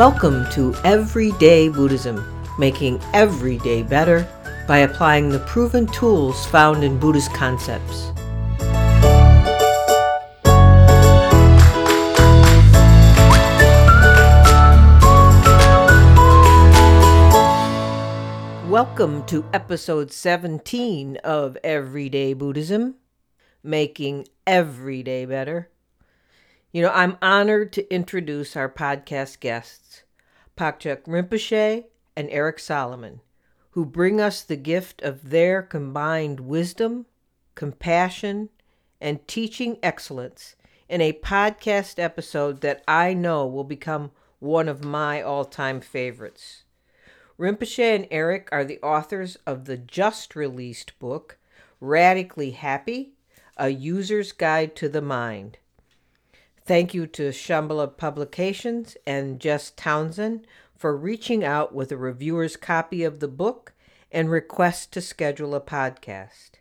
Welcome to Everyday Buddhism, making every day better by applying the proven tools found in Buddhist concepts. Welcome to episode 17 of Everyday Buddhism, making every day better. You know, I'm honored to introduce our podcast guests, Phakchok Rinpoche and Eric Solomon, who bring us the gift of their combined wisdom, compassion, and teaching excellence in a podcast episode that I know will become one of my all time favorites. Rinpoche and Eric are the authors of the just released book, Radically Happy A User's Guide to the Mind. Thank you to Shambhala Publications and Jess Townsend for reaching out with a reviewer's copy of the book and request to schedule a podcast.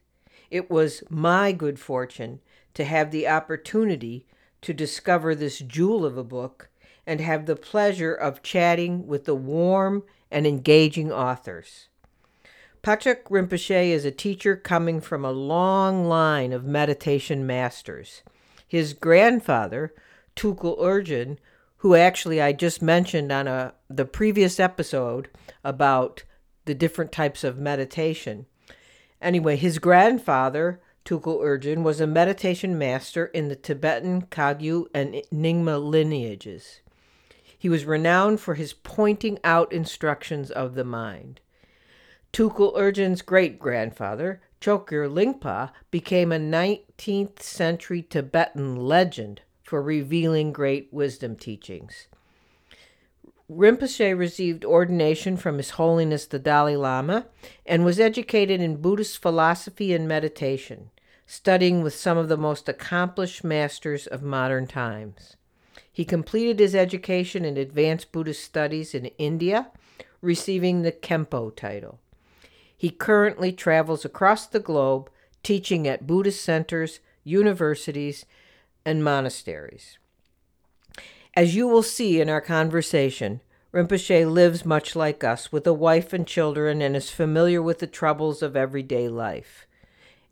It was my good fortune to have the opportunity to discover this jewel of a book and have the pleasure of chatting with the warm and engaging authors. Phakchok Rinpoche is a teacher coming from a long line of meditation masters. His grandfather, Tulku Urgyen, who actually I just mentioned on a the previous episode about the different types of meditation. Anyway, his grandfather, Tulku Urgyen, was a meditation master in the Tibetan Kagyu and Nyingma lineages. He was renowned for his pointing out instructions of the mind. Tulku Urgyen's great grandfather, Chogyur Lingpa, became a 19th century Tibetan legend for revealing great wisdom teachings. Rinpoche received ordination from His Holiness the Dalai Lama and was educated in Buddhist philosophy and meditation, studying with some of the most accomplished masters of modern times. He completed his education in advanced Buddhist studies in India, receiving the Khenpo title. He currently travels across the globe teaching at Buddhist centers, universities, and monasteries. As you will see in our conversation, Rinpoche lives much like us, with a wife and children, and is familiar with the troubles of everyday life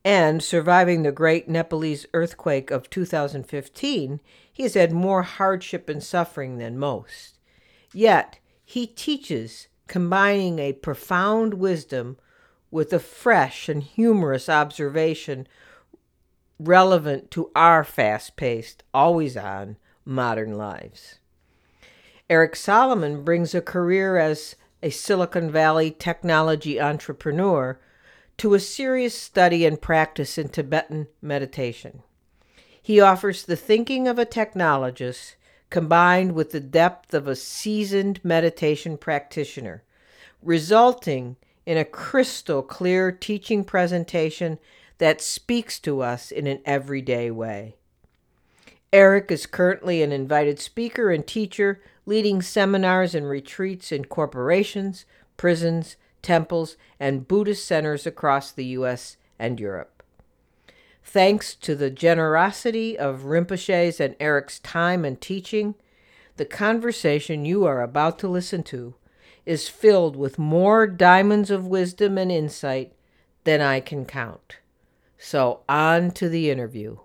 and surviving the great Nepalese earthquake of 2015, he has had more hardship and suffering than most. Yet, he teaches combining a profound wisdom with a fresh and humorous observation relevant to our fast paced, always on modern lives. Eric Solomon brings a career as a Silicon Valley technology entrepreneur to a serious study and practice in Tibetan meditation. He offers the thinking of a technologist combined with the depth of a seasoned meditation practitioner, resulting in a crystal clear teaching presentation that speaks to us in an everyday way. Eric is currently an invited speaker and teacher leading seminars and retreats in corporations, prisons, temples, and Buddhist centers across the U.S. and Europe. Thanks to the generosity of Rinpoche's and Eric's time and teaching, the conversation you are about to listen to is filled with more diamonds of wisdom and insight than I can count. So, on to the interview.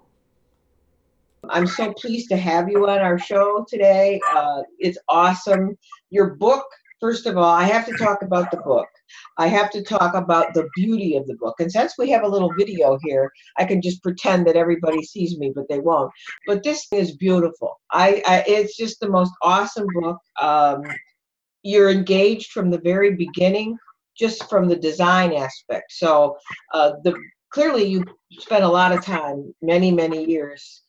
I'm so pleased to have you on our show today. Uh, it's awesome. Your book, first of all, I have to talk about the book. I have to talk about the beauty of the book. And since we have a little video here, I can just pretend that everybody sees me, but they won't. But this is beautiful. I, I it's just the most awesome book. Um, you're engaged from the very beginning, just from the design aspect. So uh, the clearly you spent a lot of time, many many years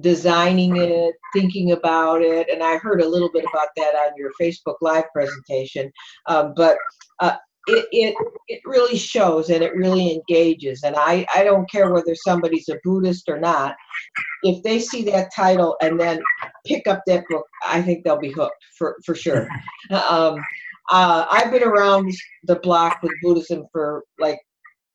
designing it, thinking about it, and I heard a little bit about that on your Facebook Live presentation. Um, but uh, it, it it really shows and it really engages. And I I don't care whether somebody's a Buddhist or not. If they see that title and then pick up that book, I think they'll be hooked for for sure. Um, uh, I've been around the block with Buddhism for like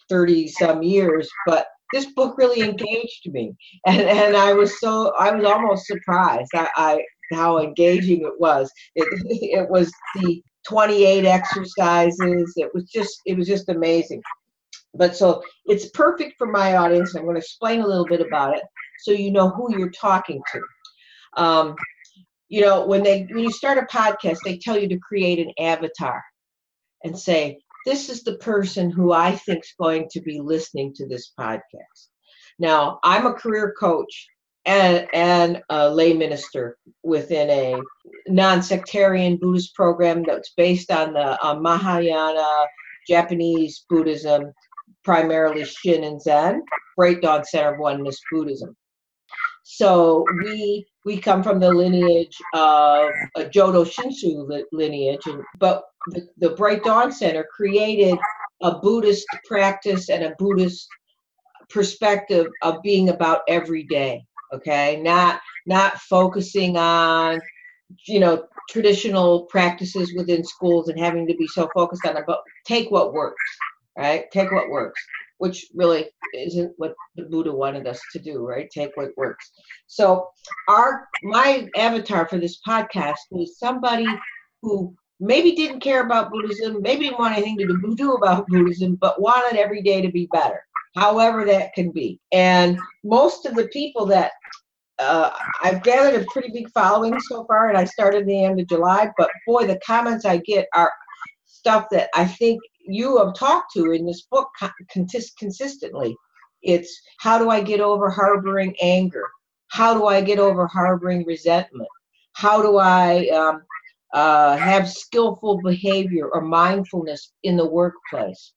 30 some years, but this book really engaged me and and i was so i was almost surprised i, I how engaging it was. It, it was the 28 exercises. It was just it was just amazing. But so it's perfect for my audience. I'm going to explain a little bit about it so you know who you're talking to. Um, you know, when they when you start a podcast, they tell you to create an avatar and say, "This is the person who I think is going to be listening to this podcast." Now, I'm a career coach and, and a lay minister within a non-sectarian Buddhist program that's based on the uh, Mahayana Japanese Buddhism, primarily Shin and Zen, Bright Dawn Center of Oneness Buddhism. So we we come from the lineage of a Jodo Shinshu lineage, and, but the, the Bright Dawn Center created a Buddhist practice and a Buddhist perspective of being about every day. Okay, not not focusing on you know traditional practices within schools and having to be so focused on it, but take what works, right? Take what works which really isn't what the Buddha wanted us to do, right? Take what works. So our my avatar for this podcast was somebody who maybe didn't care about Buddhism, maybe didn't want anything to do about Buddhism, but wanted every day to be better, however that can be. And most of the people that uh, I've gathered a pretty big following so far, and I started the end of July. But boy, the comments I get are stuff that I think you have talked to in this book consistently. It's how do I get over harboring anger? How do I get over harboring resentment? How do I um, uh, have skillful behavior or mindfulness in the workplace?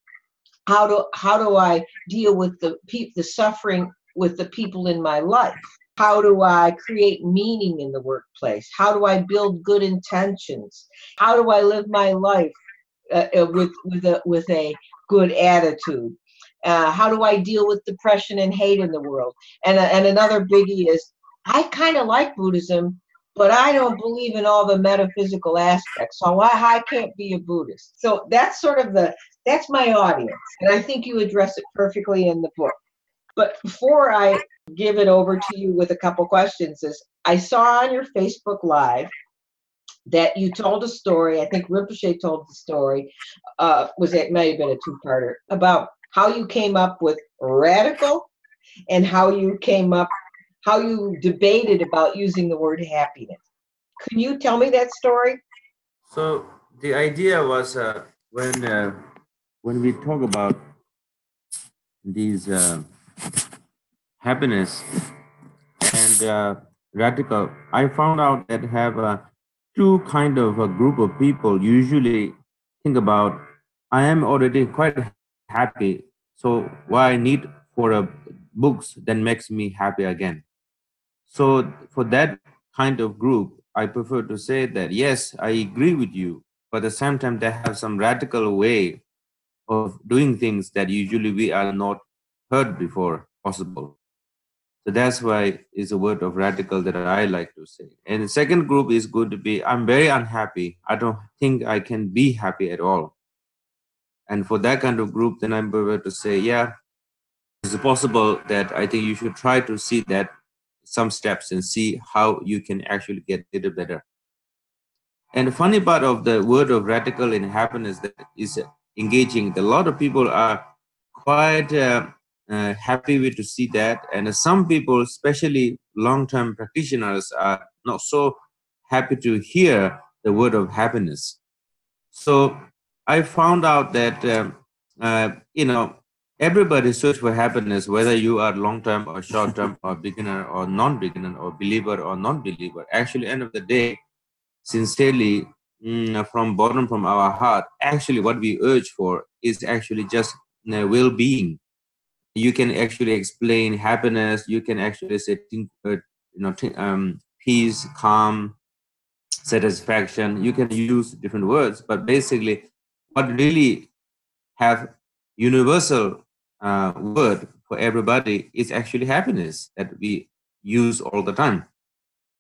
How do how do I deal with the pe- the suffering with the people in my life? How do I create meaning in the workplace? How do I build good intentions? How do I live my life uh, uh, with with a with a good attitude. Uh, how do I deal with depression and hate in the world? And uh, and another biggie is I kind of like Buddhism, but I don't believe in all the metaphysical aspects. So I, I can't be a Buddhist. So that's sort of the that's my audience, and I think you address it perfectly in the book. But before I give it over to you with a couple questions, is I saw on your Facebook Live that you told a story. I think Rinpoche told the story. Uh, was it may have been a two-parter about how you came up with radical, and how you came up, how you debated about using the word happiness. Can you tell me that story? So the idea was uh, when uh, when we talk about these uh, happiness and uh, radical, I found out that have a two kind of a group of people usually think about i am already quite happy so why i need for a books that makes me happy again so for that kind of group i prefer to say that yes i agree with you but at the same time they have some radical way of doing things that usually we are not heard before possible so that's why it's a word of radical that I like to say. And the second group is going to be I'm very unhappy. I don't think I can be happy at all. And for that kind of group, then I'm able to say, yeah, it's possible that I think you should try to see that some steps and see how you can actually get little better. And the funny part of the word of radical in happiness that is engaging. A lot of people are quite uh, uh, happy with to see that. And some people, especially long-term practitioners, are not so happy to hear the word of happiness. So I found out that um, uh, you know everybody search for happiness, whether you are long-term or short-term or beginner or non-beginner or believer or non-believer. Actually, end of the day, sincerely mm, from bottom from our heart, actually what we urge for is actually just uh, well-being you can actually explain happiness you can actually say uh, you know um, peace calm satisfaction you can use different words but basically what really have universal uh, word for everybody is actually happiness that we use all the time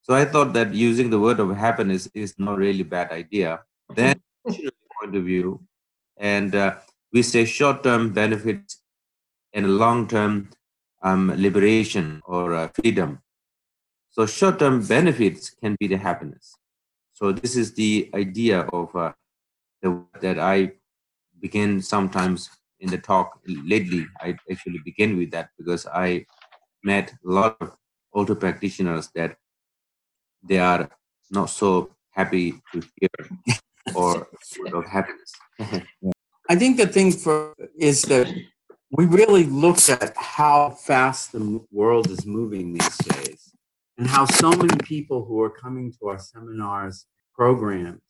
so i thought that using the word of happiness is not really bad idea then point of view and uh, we say short-term benefits and long-term um, liberation or uh, freedom. So short-term benefits can be the happiness. So this is the idea of uh, the, that I begin sometimes in the talk lately. I actually begin with that because I met a lot of auto practitioners that they are not so happy to hear or of happiness. I think the thing for is that we really looked at how fast the world is moving these days and how so many people who are coming to our seminars programs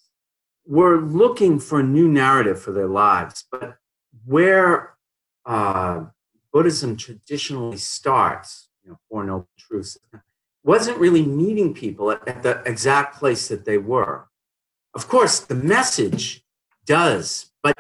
were looking for a new narrative for their lives but where uh, buddhism traditionally starts you know four noble truths wasn't really meeting people at, at the exact place that they were of course the message does but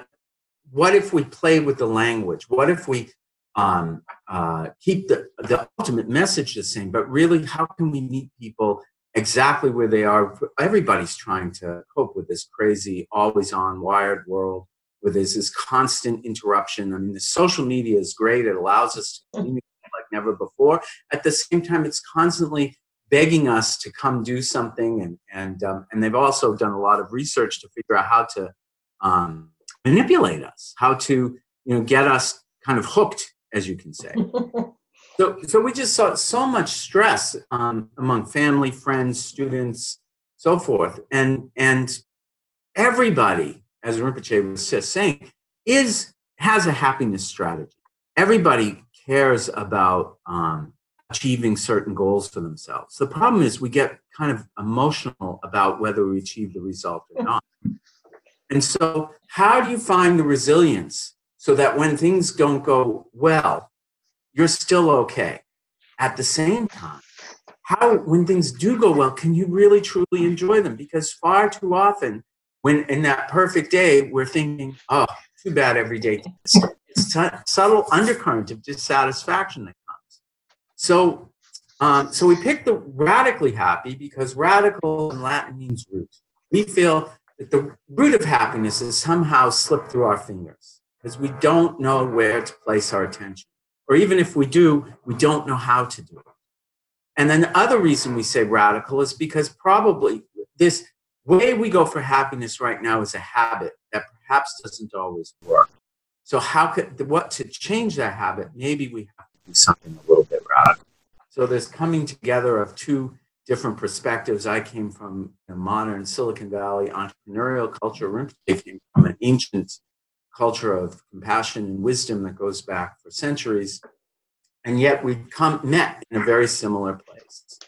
what if we play with the language? What if we um, uh, keep the, the ultimate message the same, but really, how can we meet people exactly where they are? Everybody's trying to cope with this crazy, always on, wired world where there's this constant interruption. I mean, the social media is great, it allows us to communicate like never before. At the same time, it's constantly begging us to come do something and and um, and they've also done a lot of research to figure out how to um, manipulate us, how to you know get us kind of hooked, as you can say. so so we just saw so much stress um, among family, friends, students, so forth, and and everybody, as Rinpoche was just saying, is has a happiness strategy. Everybody cares about um, achieving certain goals for themselves. The problem is we get kind of emotional about whether we achieve the result or not. And so, how do you find the resilience so that when things don't go well, you're still okay? At the same time, how, when things do go well, can you really truly enjoy them? Because far too often, when in that perfect day, we're thinking, oh, too bad every day. It's, t- subtle undercurrent of dissatisfaction that comes. So, um, so we picked the radically happy because radical in Latin means root. We feel that the root of happiness is somehow slipped through our fingers because we don't know where to place our attention. Or even if we do, we don't know how to do it. And then the other reason we say radical is because probably this way we go for happiness right now is a habit that perhaps doesn't always work. So how could what to change that habit? Maybe we have to do something a little bit radical. So this coming together of two different perspectives. I came from a modern Silicon Valley entrepreneurial culture. Rinpoche came from an ancient culture of compassion and wisdom that goes back for centuries. And yet we come met in a very similar place.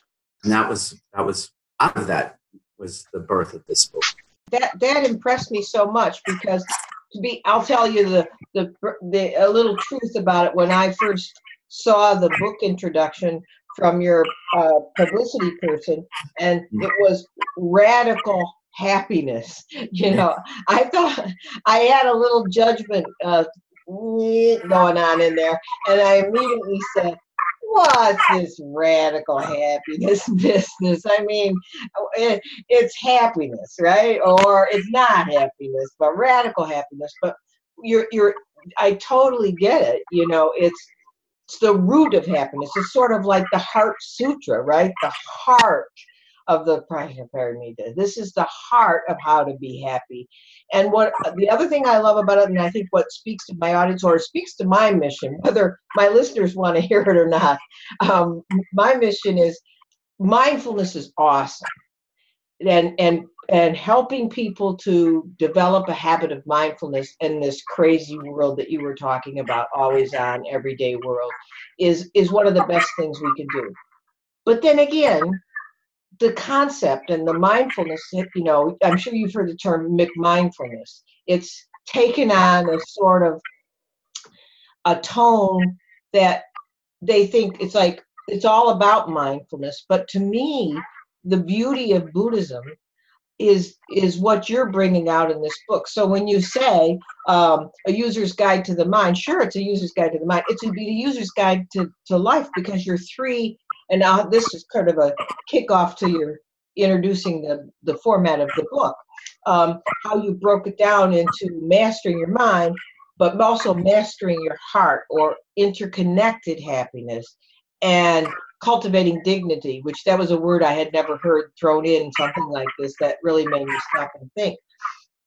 And that was that was out of that was the birth of this book. That that impressed me so much because to be I'll tell you the the the a little truth about it when I first saw the book introduction from your uh, publicity person, and it was radical happiness. You know, I thought I had a little judgment uh, going on in there, and I immediately said, What's this radical happiness business? I mean, oh, it, it's happiness, right? Or it's not happiness, but radical happiness. But you're, you're, I totally get it. You know, it's it's the root of happiness. It's sort of like the Heart Sutra, right? The heart of the Prajnaparamita. This is the heart of how to be happy. And what the other thing I love about it, and I think what speaks to my audience or speaks to my mission, whether my listeners want to hear it or not, um, my mission is mindfulness is awesome. And and and helping people to develop a habit of mindfulness in this crazy world that you were talking about always on everyday world is is one of the best things we can do but then again the concept and the mindfulness you know i'm sure you've heard the term mindfulness it's taken on a sort of a tone that they think it's like it's all about mindfulness but to me the beauty of buddhism is is what you're bringing out in this book. So when you say um, a user's guide to the mind, sure, it's a user's guide to the mind. It's a, a user's guide to, to life because you're three. And now this is kind of a kickoff to your introducing the the format of the book. Um, how you broke it down into mastering your mind, but also mastering your heart or interconnected happiness and cultivating dignity, which that was a word I had never heard thrown in something like this that really made me stop and think.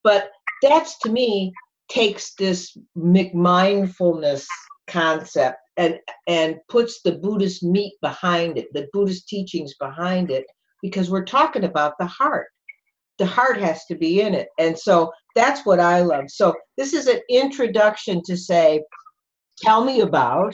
But that's to me takes this mindfulness concept and and puts the Buddhist meat behind it, the Buddhist teachings behind it, because we're talking about the heart. The heart has to be in it. And so that's what I love. So this is an introduction to say, tell me about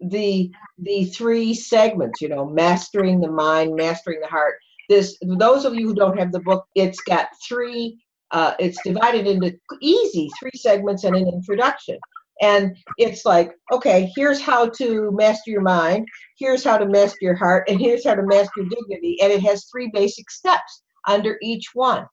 the the three segments, you know, mastering the mind, mastering the heart. This those of you who don't have the book, it's got three uh, it's divided into easy three segments and an introduction. And it's like, okay, here's how to master your mind, here's how to master your heart, and here's how to master your dignity. And it has three basic steps under each one.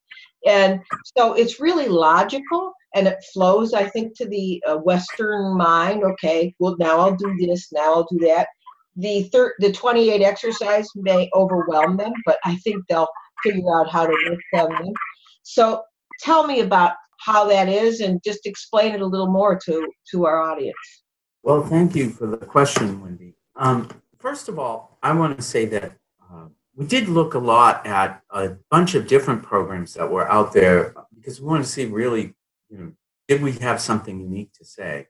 And so it's really logical and it flows, I think, to the uh, Western mind. Okay, well, now I'll do this, now I'll do that. The third, the 28 exercise may overwhelm them, but I think they'll figure out how to work them in. So tell me about how that is and just explain it a little more to to our audience. Well, thank you for the question, Wendy. Um, first of all, I want to say that uh, we did look a lot at a bunch of different programs that were out there because we wanted to see really, you know, did we have something unique to say?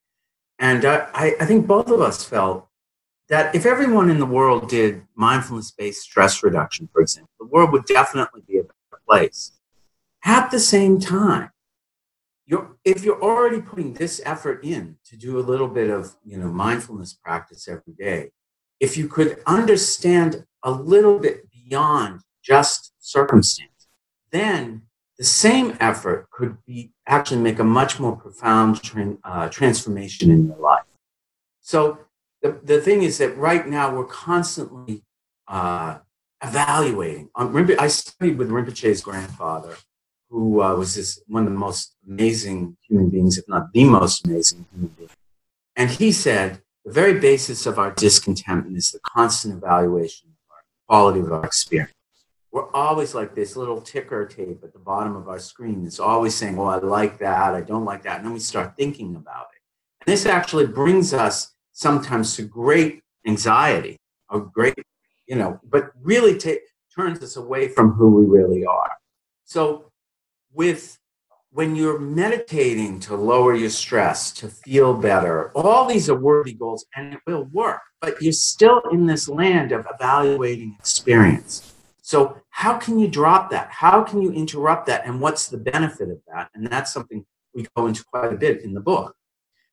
And uh, I, I think both of us felt that if everyone in the world did mindfulness based stress reduction, for example, the world would definitely be a better place. At the same time, you're, if you're already putting this effort in to do a little bit of you know mindfulness practice every day, if you could understand a little bit beyond just circumstance, then the same effort could be actually make a much more profound uh, transformation in your life. So the, the thing is that right now we're constantly uh, evaluating. Um, I studied with Rinpoche's grandfather, who uh, was this, one of the most amazing human beings, if not the most amazing human being. And he said, the very basis of our discontentment is the constant evaluation of our quality of our experience. We're always like this little ticker tape at the bottom of our screen. that's always saying, well, I like that, I don't like that. And then we start thinking about it. And this actually brings us sometimes to great anxiety, a great, you know, but really t- turns us away from who we really are. So with when you're meditating to lower your stress, to feel better, all these are worthy goals and it will work, but you're still in this land of evaluating experience. So, how can you drop that? How can you interrupt that? And what's the benefit of that? And that's something we go into quite a bit in the book.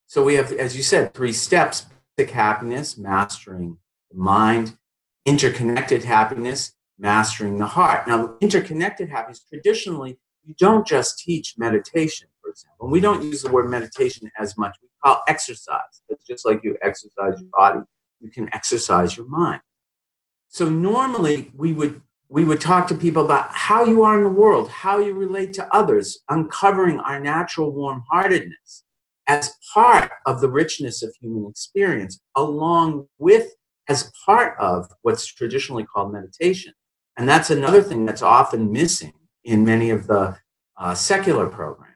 So, we have, as you said, three steps basic happiness, mastering the mind, interconnected happiness, mastering the heart. Now, interconnected happiness traditionally you don't just teach meditation, for example. We don't use the word meditation as much. We call exercise. It's just like you exercise your body, you can exercise your mind. So normally we would we would talk to people about how you are in the world, how you relate to others, uncovering our natural warm-heartedness as part of the richness of human experience, along with as part of what's traditionally called meditation. And that's another thing that's often missing in many of the uh, secular programs.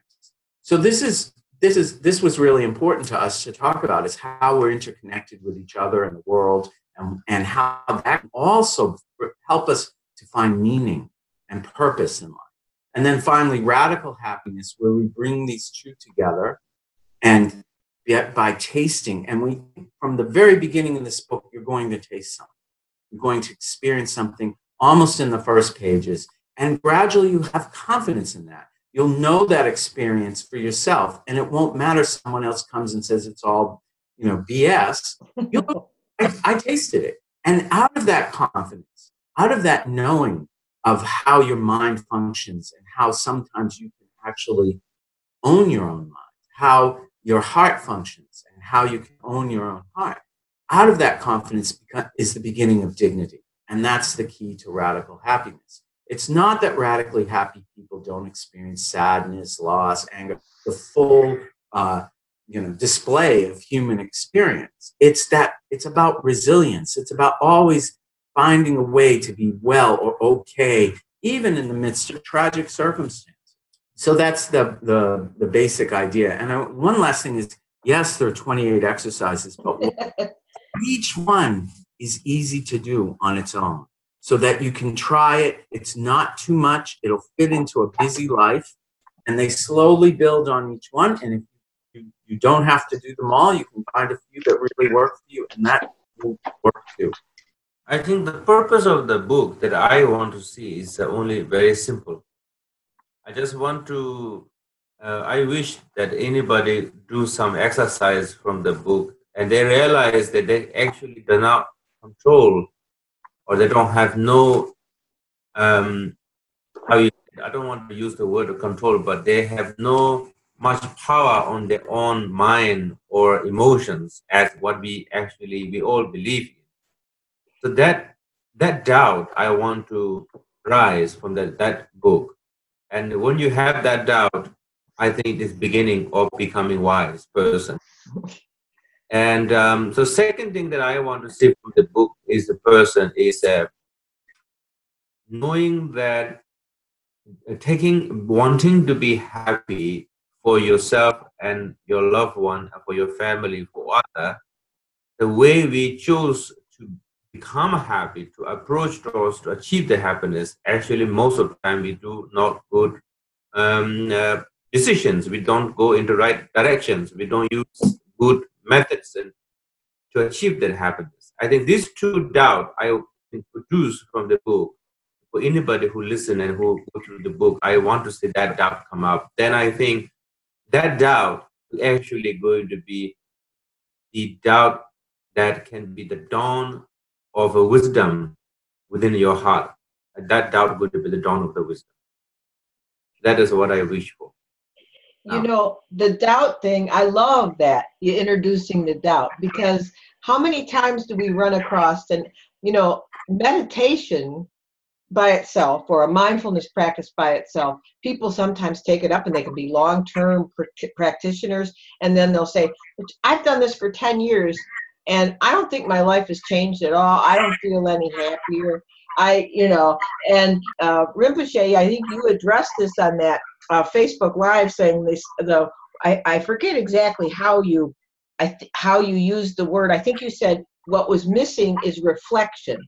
So this is this is this was really important to us to talk about is how we're interconnected with each other and the world and, and how that can also help us to find meaning and purpose in life. And then finally, radical happiness, where we bring these two together and yet by tasting. And we, from the very beginning of this book, you're going to taste something. You're going to experience something almost in the first pages. And gradually you have confidence in that. You'll know that experience for yourself, and it won't matter if someone else comes and says it's all, you know, BS. You'll, I, I tasted it. And out of that confidence, out of that knowing of how your mind functions and how sometimes you can actually own your own mind, how your heart functions and how you can own your own heart. Out of that confidence is the beginning of dignity. And that's the key to radical happiness. It's not that radically happy people don't experience sadness, loss, anger, the full uh, you know display of human experience. It's that it's about resilience. It's about always finding a way to be well or okay, even in the midst of tragic circumstances. So that's the the, the basic idea. And I, one last thing is, yes, there are 28 exercises, but each one is easy to do on its own so that you can try it. It's not too much, it'll fit into a busy life. And they slowly build on each one. And if you, you don't have to do them all, you can find a few that really work for you, and that will work too. I think the purpose of the book that I want to see is only very simple. I just want to, uh, I wish that anybody do some exercise from the book and they realize that they actually do not control or they don't have no, um, how you, I don't want to use the word control, but they have no much power on their own mind or emotions as what we actually, we all believe so that that doubt I want to rise from that, that book. And when you have that doubt, I think it is beginning of becoming wise person. And um, so second thing that I want to see from the book is the person is uh, knowing that uh, taking wanting to be happy for yourself and your loved one, for your family, for other, the way we choose to become happy, to approach towards to achieve the happiness, actually most of the time we do not good um, uh, decisions. We don't go into right directions. We don't use good methods and to achieve that happiness. I think these two doubt I introduce from the book for anybody who listen and who go through the book. I want to see that doubt come up. Then I think that doubt is actually going to be the doubt that can be the dawn of a wisdom within your heart. And that doubt would be the dawn of the wisdom. That is what I wish for. You oh. know, the doubt thing, I love that you're introducing the doubt because how many times do we run across and, you know, meditation by itself or a mindfulness practice by itself, people sometimes take it up and they can be long term pr- practitioners. And then they'll say, I've done this for 10 years and I don't think my life has changed at all. I don't feel any happier. I, you know, and uh, Rinpoche, I think you addressed this on that uh, Facebook Live, saying this. Though I, I forget exactly how you, I th- how you used the word. I think you said what was missing is reflection.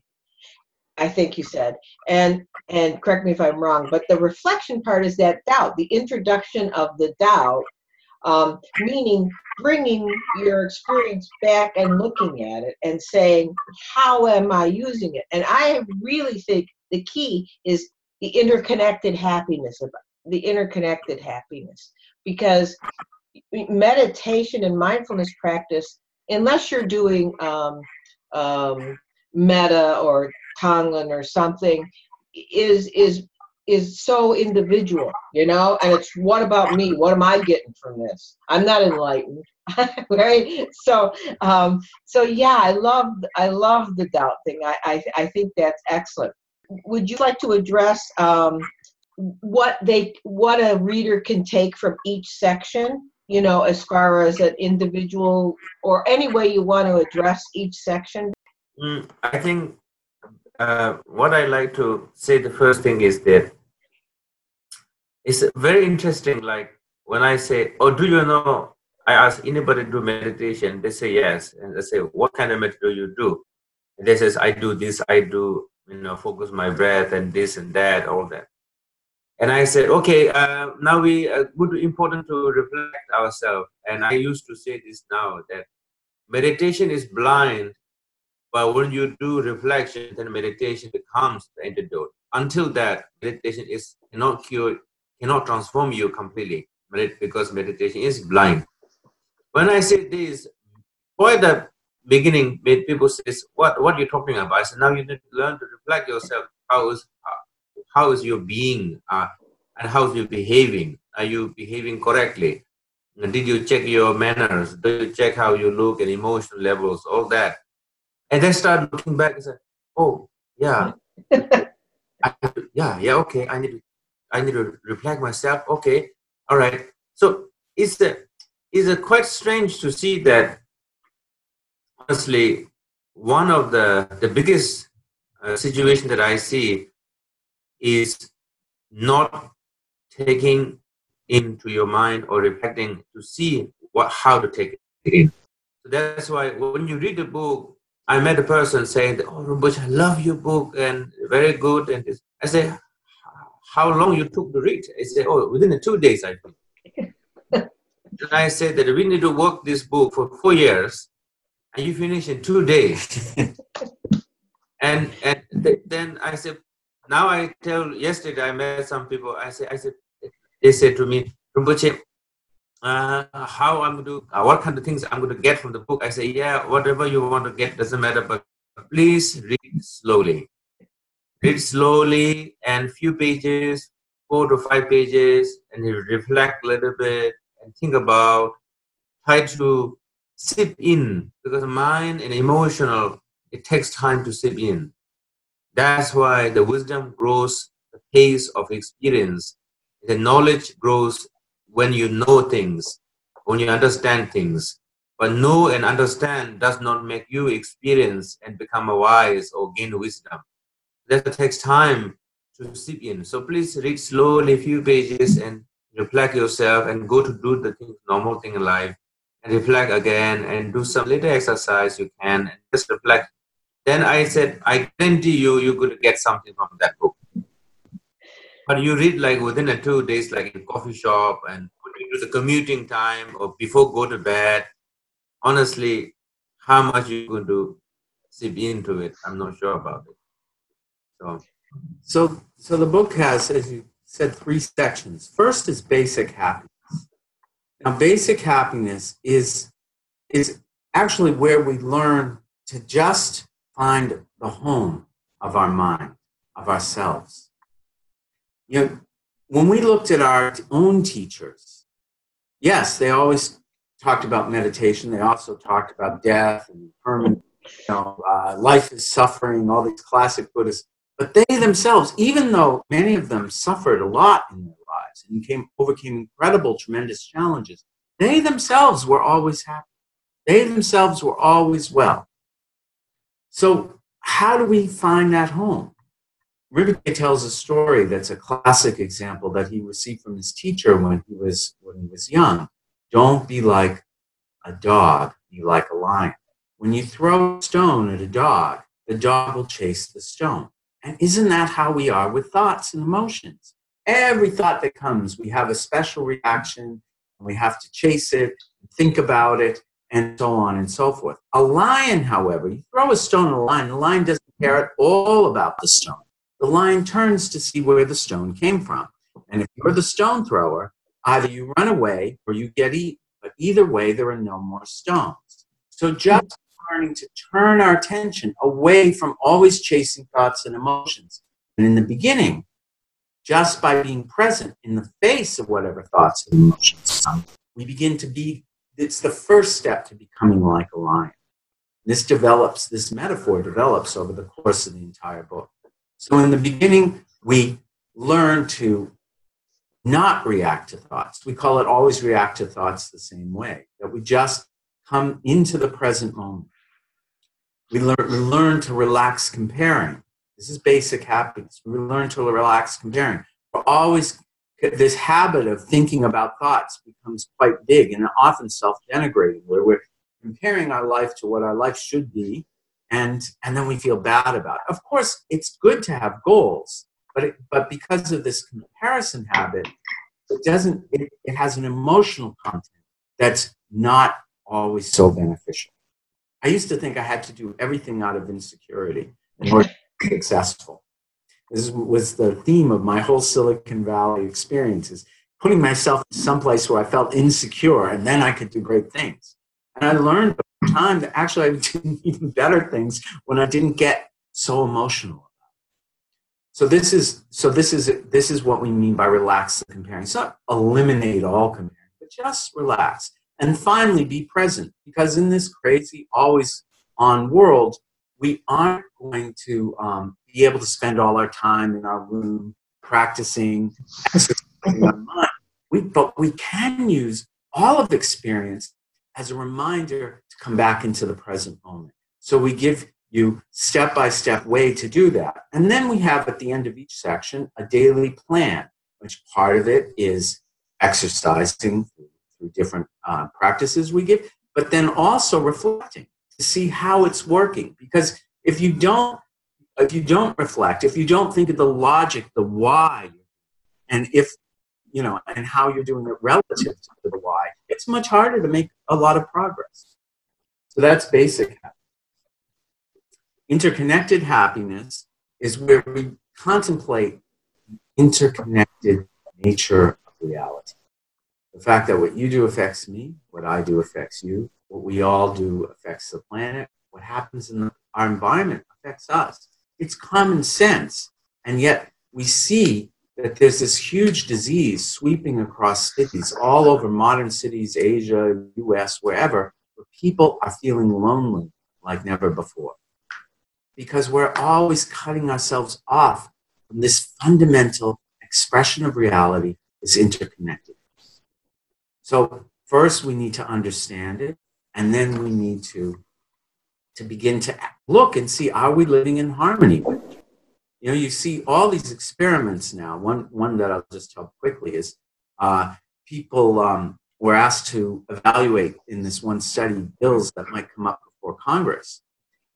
I think you said, and and correct me if I'm wrong, but the reflection part is that doubt, the introduction of the doubt, um, meaning bringing your experience back and looking at it and saying, how am I using it? And I really think the key is the interconnected happiness of the interconnected happiness because meditation and mindfulness practice unless you're doing um, um, metta or tonglen or something is is is so individual, you know, and it's what about me? What am I getting from this? I'm not enlightened, right? So, um, so yeah, I love I love the doubt thing. I I, I think that's excellent. Would you like to address um, what they what a reader can take from each section? You know, as far as an individual or any way you want to address each section. Mm, I think uh, what I like to say the first thing is that it's very interesting. Like when I say, "Oh, do you know?" I ask anybody do meditation. They say yes, and I say, "What kind of meditation do you do?" And they says, "I do this. I do you know focus my breath and this and that, all that." And I said, "Okay, uh, now we uh, important to reflect ourselves." And I used to say this now that meditation is blind, but when you do reflection, then meditation becomes the antidote. Until that, meditation is not cure cannot transform you completely because meditation is blind. When I say this, for the beginning, people say, "What what are you talking about?" I said, "Now you need to learn to reflect yourself. How is how is your being, uh, and how is you behaving? Are you behaving correctly? Did you check your manners? Do you check how you look and emotional levels, all that?" And then start looking back and say, "Oh, yeah, I, yeah, yeah, okay. I need to I need to reflect myself. Okay, all right. So it's a, it's a quite strange to see that. Honestly, one of the the biggest uh, situation that I see is not taking into your mind or reflecting to see what how to take it in. So that's why when you read the book, I met a person saying, "Oh, Rinpoche, I love your book and very good." And. I say, "How long you took to read?" I say, "Oh, within two days, I think." and I said that we need to work this book for four years, and you finish in two days. and and th- then I said, now I tell. Yesterday I met some people. I said, I said, they said to me, Rinpoche, uh, how I'm going to, uh, what kind of things I'm going to get from the book. I say, yeah, whatever you want to get doesn't matter, but please read slowly. Read slowly and few pages, four to five pages, and you reflect a little bit and think about, try to sip in because mind and emotional, it takes time to sip in. That's why the wisdom grows the pace of experience. The knowledge grows when you know things, when you understand things. But know and understand does not make you experience and become a wise or gain wisdom. That takes time to sip in. So please read slowly a few pages and reflect yourself and go to do the thing, normal thing in life and reflect again and do some little exercise you can and just reflect. Then I said, I guarantee you, you're going to get something from that book. But you read like within a two days, like in coffee shop and do the commuting time or before go to bed. Honestly, how much you going to sip into it, I'm not sure about it. So, so, so the book has, as you said, three sections. First is basic happiness. Now, basic happiness is is actually where we learn to just find the home of our mind, of ourselves you know, when we looked at our own teachers, yes, they always talked about meditation. They also talked about death and permanent, you know, uh, life is suffering, all these classic Buddhists. But they themselves, even though many of them suffered a lot in their lives and came, overcame incredible, tremendous challenges, they themselves were always happy. They themselves were always well. So, how do we find that home? Rinpoche tells a story that's a classic example that he received from his teacher when he was when he was young. Don't be like a dog, be like a lion. When you throw a stone at a dog, the dog will chase the stone. And isn't that how we are with thoughts and emotions? Every thought that comes, we have a special reaction, and we have to chase it, think about it, and so on and so forth. A lion, however, you throw a stone at a lion, the lion doesn't care at all about the stone the lion turns to see where the stone came from. And if you're the stone thrower, either you run away or you get eaten. But either way, there are no more stones. So just learning to turn our attention away from always chasing thoughts and emotions. And in the beginning, just by being present in the face of whatever thoughts and emotions come, we begin to be, it's the first step to becoming like a lion. This develops, this metaphor develops over the course of the entire book. So in the beginning, we learn to not react to thoughts. We call it always react to thoughts the same way, that we just come into the present moment. We learn, we learn to relax comparing. This is basic happiness. We learn to relax comparing. We're always, this habit of thinking about thoughts becomes quite big and often self denigrating, where we're comparing our life to what our life should be and and then we feel bad about it. Of course, it's good to have goals, but it, but because of this comparison habit, it doesn't. It, it has an emotional content that's not always so beneficial. I used to think I had to do everything out of insecurity in order to be successful. This was the theme of my whole Silicon Valley experiences, putting myself in some place where I felt insecure, and then I could do great things. And I learned over time that actually I did even better things when I didn't get so emotional. So this is so this is this is what we mean by relax the comparing. It's not eliminate all comparing, but just relax. And finally be present. Because in this crazy, always on world, we aren't going to um, be able to spend all our time in our room practicing, exercising our mind. We, but we can use all of experience as a reminder to come back into the present moment. So we give you step by step way to do that. And then we have at the end of each section a daily plan, which part of it is exercising through different uh, practices we give, but then also reflecting. to see how it's working. Because if you don't, if you don't reflect, if you don't think of the logic, the why, and if you know, and how you're doing it relative to the why, it's much harder to make a lot of progress. So that's basic. Interconnected happiness is where we contemplate the interconnected nature of reality. The fact that what you do affects me, what I do affects you, what we all do affects the planet, what happens in our environment affects us. It's common sense. And yet we see that there's this huge disease sweeping across cities, all over modern cities, Asia, US, wherever, where people are feeling lonely like never before. Because we're always cutting ourselves off from this fundamental expression of reality, is interconnected. So first we need to understand it, and then we need to, to begin to look and see, are we living in harmony with it? You know, you see all these experiments now. One, one that I'll just tell quickly is uh, people um, were asked to evaluate in this one study bills that might come up before Congress.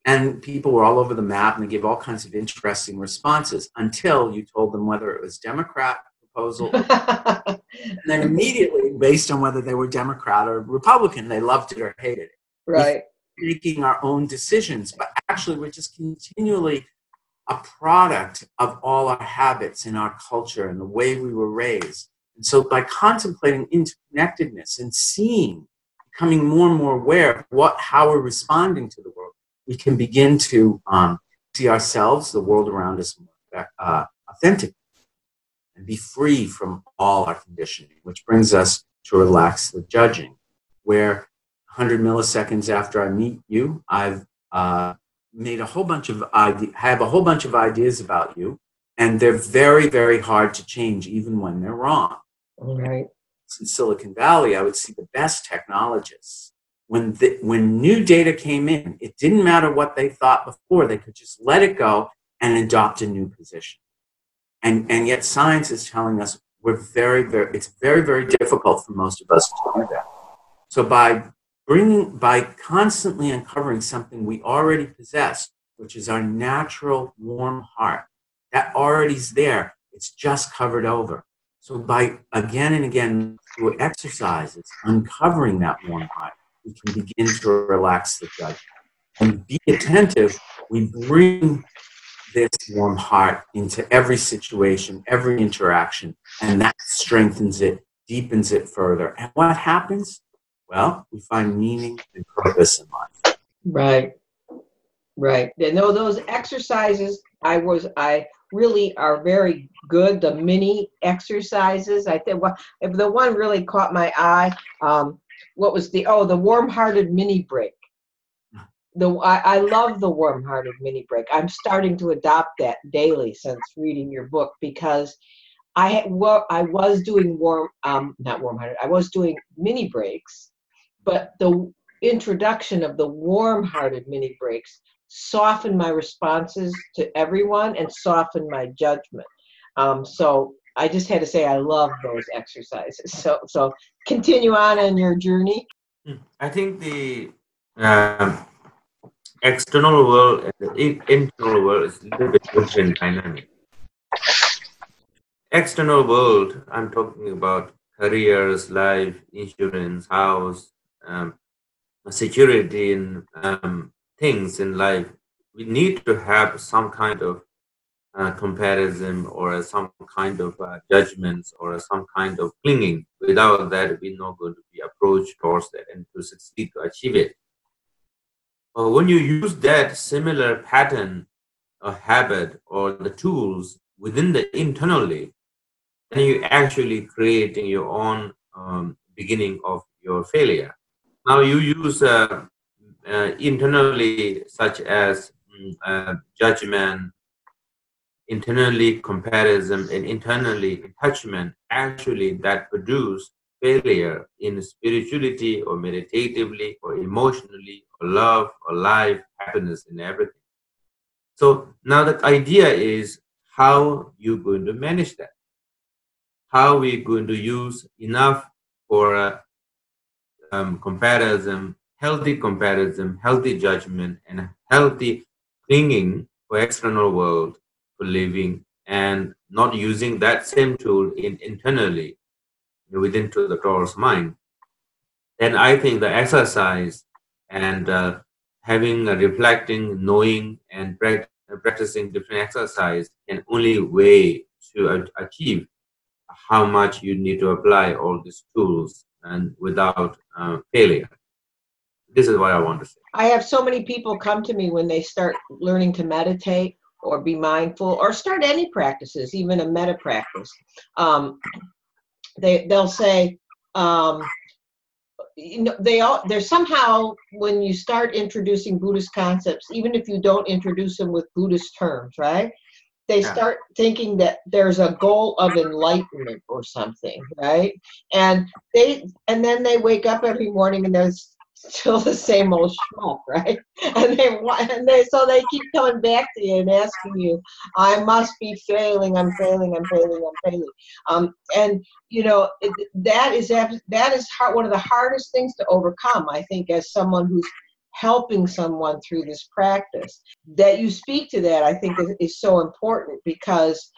And people were all over the map and they gave all kinds of interesting responses until you told them whether it was Democrat proposal. and then immediately, based on whether they were Democrat or Republican, they loved it or hated it. right. Making our own decisions, but actually, we're just continually a product of all our habits and our culture and the way we were raised. And so, by contemplating interconnectedness and seeing, becoming more and more aware of what, how we're responding to the world, we can begin to um, see ourselves, the world around us, uh, authentic and be free from all our conditioning, which brings us to relax the judging, where 100 milliseconds after I meet you, I've uh, made a whole bunch of ide- have a whole bunch of ideas about you, and they're very, very hard to change, even when they're wrong. All right. In Silicon Valley, I would see the best technologists. When the, when new data came in, it didn't matter what they thought before; they could just let it go and adopt a new position. And and yet, science is telling us we're very, very. It's very, very difficult for most of us to do that. So by bringing by constantly uncovering something we already possess, which is our natural warm heart. That already's there. It's just covered over. So by again and again through exercises, uncovering that warm heart, we can begin to relax the judgment. And be attentive, we bring this warm heart into every situation, every interaction, and that strengthens it, deepens it further. And what happens? Well, we find meaning and purpose in life. Right. Right. You know, those exercises, I was, I really are very good. The mini exercises, I think, well, if the one really caught my eye, um, what was the, oh, the warm hearted mini break. The, I, I love the warm hearted mini break. I'm starting to adopt that daily since reading your book because I well, I was doing warm, um, not warm hearted, I was doing mini breaks but the introduction of the warm-hearted mini breaks softened my responses to everyone and softened my judgment. Um, so I just had to say I love those exercises. So so continue on in your journey. Hmm. I think the uh, external world and the internal world is a little bit different dynamic. External world, I'm talking about careers, life, insurance, house, um, security in um, things in life, we need to have some kind of uh, comparison or some kind of uh, judgments or some kind of clinging. Without that, we're not going to be approached towards that and to succeed to achieve it. But when you use that similar pattern or habit or the tools within the internally, then you actually creating your own um, beginning of your failure. Now you use uh, uh, internally such as mm, uh, judgment, internally comparison, and internally attachment actually that produce failure in spirituality or meditatively or emotionally or love or life, happiness and everything. So now the idea is how you're going to manage that. How we're going to use enough for um, comparison, healthy comparison, healthy judgment, and healthy clinging for external world for living and not using that same tool in internally within to the Taurus mind, then I think the exercise and uh, having a reflecting, knowing, and practicing different exercise can only way to achieve how much you need to apply all these tools and without uh, failure. This is what I want to say. I have so many people come to me when they start learning to meditate or be mindful or start any practices, even a meta practice. Um, they they'll say, um, you know, they all there's somehow when you start introducing Buddhist concepts, even if you don't introduce them with Buddhist terms, right? They yeah. start thinking that there's a goal of enlightenment or something, right? And they and then they wake up every morning and there's still the same old schmuck, right? And they and they so they keep coming back to you and asking you, I must be failing, I'm failing, I'm failing, I'm failing. Um, and you know that is that is hard, one of the hardest things to overcome. I think as someone who's helping someone through this practice, that you speak to that, I think is, is so important because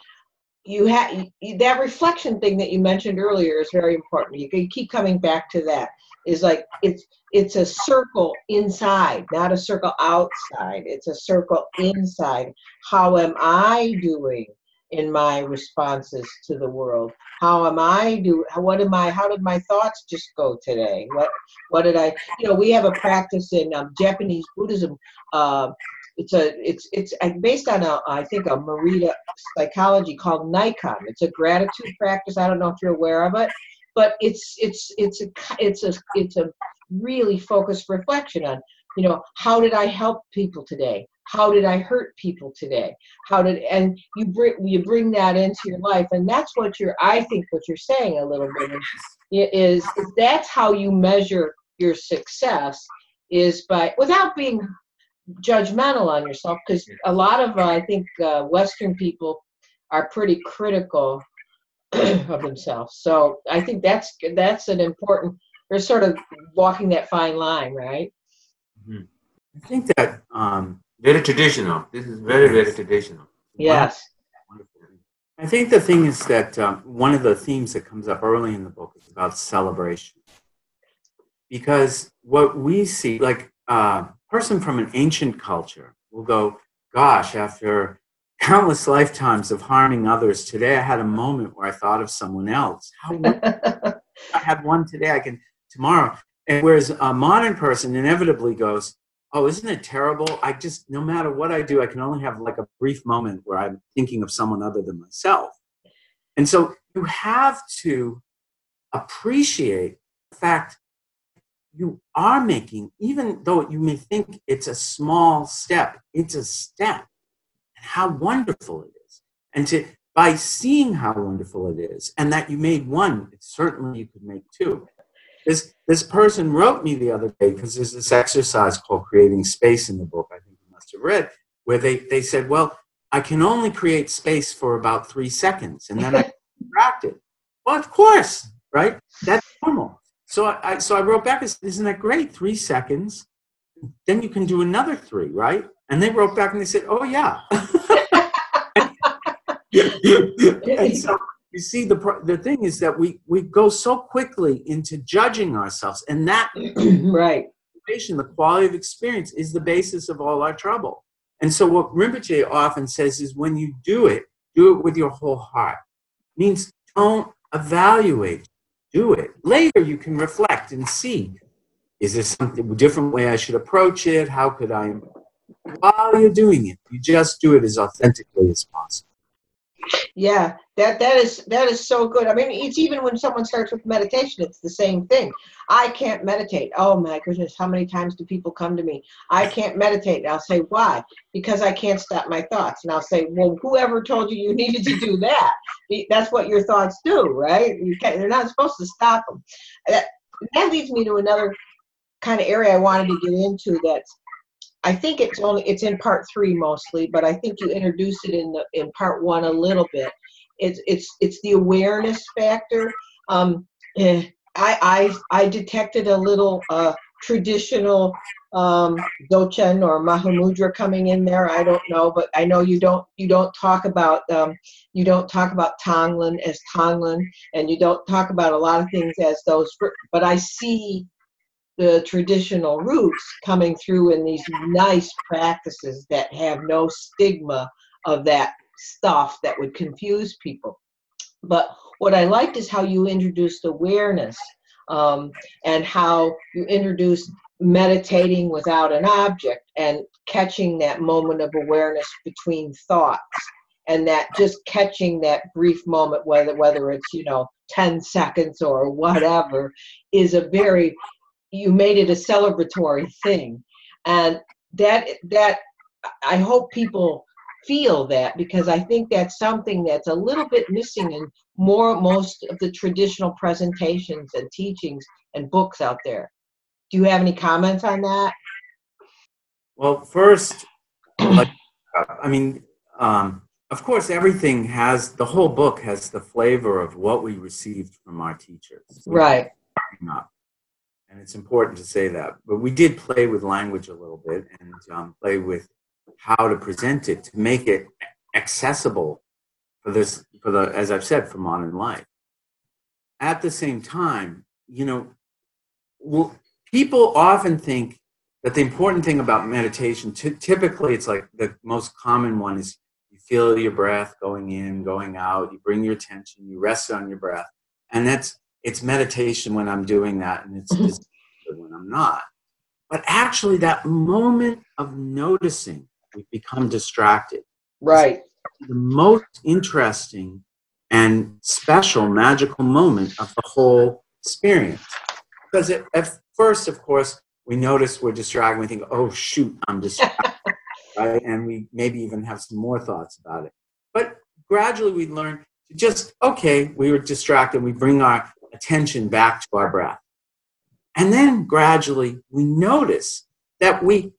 you have that reflection thing that you mentioned earlier is very important. You can keep coming back to that. Is like it's it's a circle inside, not a circle outside. It's a circle inside. How am I doing in my responses to the world? How am I do? What am I? How did my thoughts just go today? What what did I? You know, we have a practice in um, Japanese Buddhism. Uh, it's a it's it's based on a I think a Morita psychology called Naikan. It's a gratitude practice. I don't know if you're aware of it, but it's it's it's a it's a it's a really focused reflection on you know how did I help people today? How did I hurt people today? How did and you bring you bring that into your life, and that's what you're I think what you're saying a little bit is, is, that's how you measure your success is by without being judgmental on yourself because a lot of uh, I think uh, Western people are pretty critical of themselves. So I think that's that's an important. They're sort of walking that fine line, right? Mm-hmm. I think that um, very traditional. This is very very traditional. Yes. I think the thing is that um, one of the themes that comes up early in the book is about celebration, because what we see, like uh, person from an ancient culture will go, gosh, after countless lifetimes of harming others, today I had a moment where I thought of someone else. How I had one today, I can tomorrow. And whereas a modern person inevitably goes, oh, isn't it terrible? I just, no matter what I do, I can only have like a brief moment where I'm thinking of someone other than myself. And so you have to appreciate the fact you are making, even though you may think it's a small step, it's a step. How wonderful it is. And to by seeing how wonderful it is, and that you made one, certainly you could make two. This this person wrote me the other day because there's this exercise called creating space in the book. I think you must have read where they they said, well, I can only create space for about three seconds, and then I contracted. Well, of course, right? That's normal. So I, so I wrote back and said, isn't that great? Three seconds. Then you can do another three, right? And they wrote back and they said, oh, yeah. and so you see, the, the thing is that we, we go so quickly into judging ourselves. And that, right. The quality of experience is the basis of all our trouble. And so what Rinpoche often says is when you do it, do it with your whole heart. It means don't evaluate do it. Later, you can reflect and see is there something different way I should approach it? How could I? While you're doing it, you just do it as authentically as possible. Yeah, that that is that is so good. I mean, it's even when someone starts with meditation, it's the same thing. I can't meditate. Oh my goodness, how many times do people come to me? I can't meditate. And I'll say, why? Because I can't stop my thoughts. And I'll say, well, whoever told you you needed to do that? That's what your thoughts do, right? You can't. They're not supposed to stop them. That, that leads me to another kind of area I wanted to get into. That's I think it's only it's in part three mostly, but I think you introduced it in the in part one a little bit. It's it's it's the awareness factor. Um, eh, I I I detected a little uh, traditional um, or Mahamudra coming in there. I don't know, but I know you don't you don't talk about um, you don't talk about Tonglen as Tonglen, and you don't talk about a lot of things as those. But I see the traditional roots coming through in these nice practices that have no stigma of that stuff that would confuse people. But what I liked is how you introduced awareness um, and how you introduced meditating without an object and catching that moment of awareness between thoughts and that just catching that brief moment whether whether it's you know 10 seconds or whatever is a very you made it a celebratory thing. And that that i hope people feel that because i think that's something that's a little bit missing in more most of the traditional presentations and teachings and books out there. Do you have any comments on that? Well first like, i mean um, of course everything has the whole book has the flavor of what we received from our teachers. Right and it's important to say that. But we did play with language a little bit and um, play with how to present it to make it accessible for this, for the, as I've said, for modern life. At the same time, you know, well, people often think that the important thing about meditation, t- typically, it's like the most common one is you feel your breath going in, going out, you bring your attention, you rest on your breath, and that's it's meditation when I'm doing that, and it's mm-hmm. when I'm not. But actually, that moment of noticing, we become distracted. Right. The most interesting and special, magical moment of the whole experience. Because it, at first, of course, we notice we're distracted. We think, "Oh shoot, I'm distracted," right? And we maybe even have some more thoughts about it. But gradually, we learn to just okay, we were distracted. We bring our attention back to our breath. And then gradually we notice that we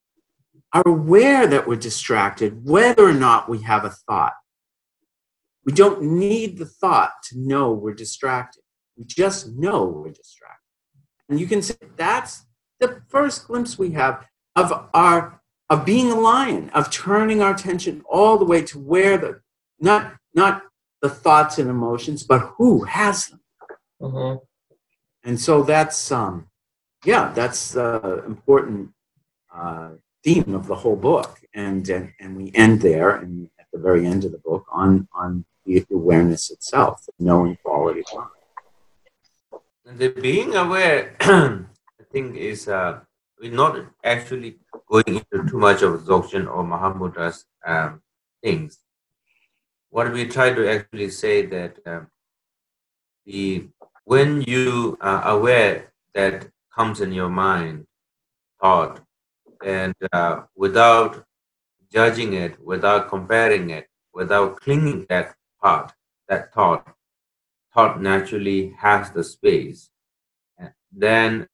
are aware that we're distracted, whether or not we have a thought. We don't need the thought to know we're distracted. We just know we're distracted. And you can say that's the first glimpse we have of our of being a lion, of turning our attention all the way to where the not not the thoughts and emotions, but who has them. Mm-hmm. And so that's um, yeah, that's the important uh, theme of the whole book, and, and and we end there, and at the very end of the book, on on the awareness itself, knowing quality of life. The being aware, I think, is uh, we're not actually going into too much of Dzogchen or Mahamudra's um, things. What we try to actually say that um, the when you are aware that comes in your mind, thought, and uh, without judging it, without comparing it, without clinging that thought, that thought, thought naturally has the space. Then,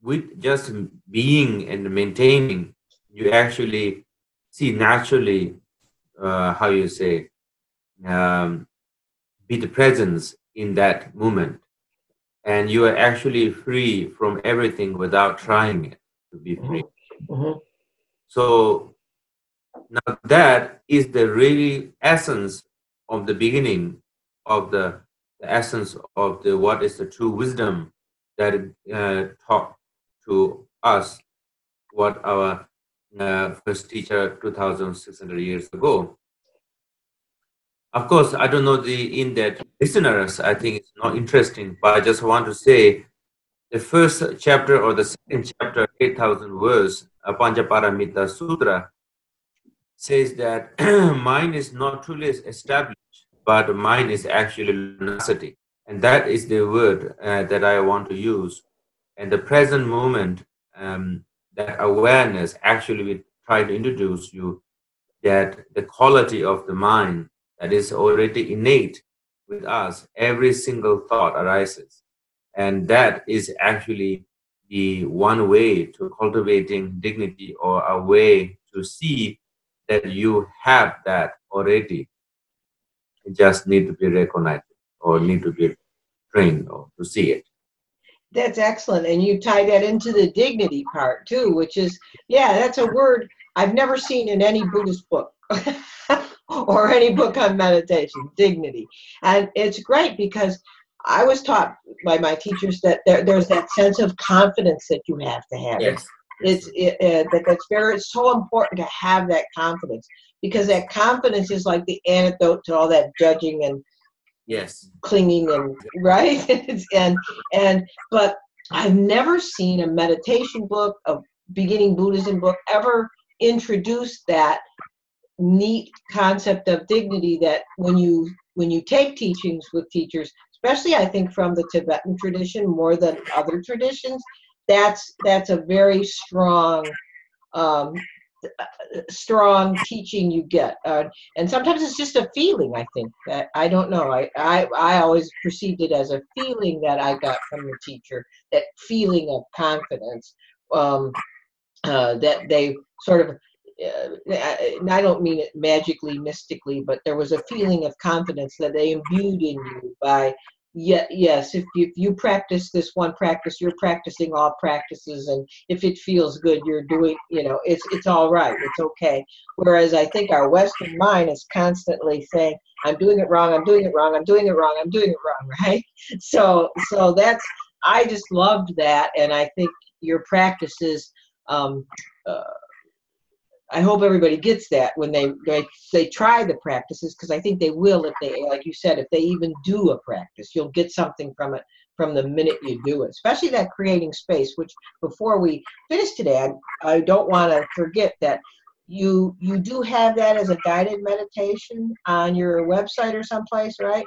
with just being and maintaining, you actually see naturally, uh, how you say, um, be the presence in that moment. And you are actually free from everything without trying it to be free. Mm-hmm. So now that is the really essence of the beginning of the, the essence of the what is the true wisdom that uh, taught to us what our uh, first teacher 2600 years ago of course, I don't know the in that listeners. I think it's not interesting, but I just want to say the first chapter or the second chapter, 8,000 verse, Prajnaparamita Sutra, says that mind is not truly established, but mind is actually luminosity. And that is the word uh, that I want to use. And the present moment, um, that awareness, actually, we try to introduce you that the quality of the mind that is already innate with us. Every single thought arises. And that is actually the one way to cultivating dignity or a way to see that you have that already. You just need to be recognized or need to be trained or to see it. That's excellent. And you tie that into the dignity part too, which is, yeah, that's a word I've never seen in any Buddhist book or any book on meditation, dignity. And it's great because I was taught by my teachers that there, there's that sense of confidence that you have to have. Yes. It's it, uh, that that's very it's so important to have that confidence because that confidence is like the antidote to all that judging and Yes. clinging and right and and but i've never seen a meditation book a beginning buddhism book ever introduce that neat concept of dignity that when you when you take teachings with teachers especially i think from the tibetan tradition more than other traditions that's that's a very strong um, strong teaching you get. Uh, and sometimes it's just a feeling i think that i don't know. I, I i always perceived it as a feeling that i got from the teacher that feeling of confidence um, uh, that they sort of and I don't mean it magically, mystically, but there was a feeling of confidence that they imbued in you by yeah, yes, if you, if you practice this one practice, you're practicing all practices, and if it feels good, you're doing, you know, it's it's all right, it's okay. Whereas I think our Western mind is constantly saying, "I'm doing it wrong, I'm doing it wrong, I'm doing it wrong, I'm doing it wrong," right? So so that's I just loved that, and I think your practices. Um, uh, I hope everybody gets that when they they, they try the practices because I think they will if they like you said if they even do a practice you'll get something from it from the minute you do it especially that creating space which before we finish today I, I don't want to forget that you you do have that as a guided meditation on your website or someplace right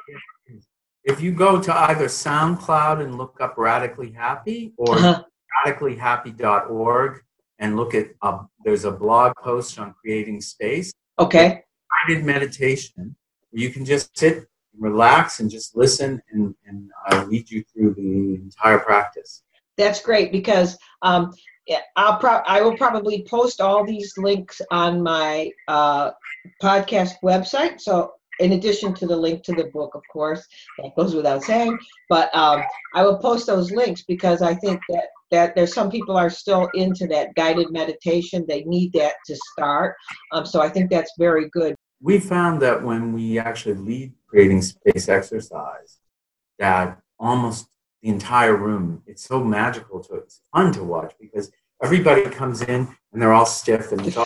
If you go to either SoundCloud and look up Radically Happy or Uh-huh. radicallyhappy.org and look at uh, there's a blog post on creating space okay guided meditation you can just sit relax and just listen and, and i'll lead you through the entire practice That's great because um, I'll pro- I will probably post all these links on my uh, podcast website. So in addition to the link to the book, of course, that goes without saying. But um, I will post those links because I think that that there's some people are still into that guided meditation. They need that to start. Um, so I think that's very good. we found that when we actually lead creating space exercise that almost the entire room it's so magical to it's fun to watch because everybody comes in and they're all stiff and it's all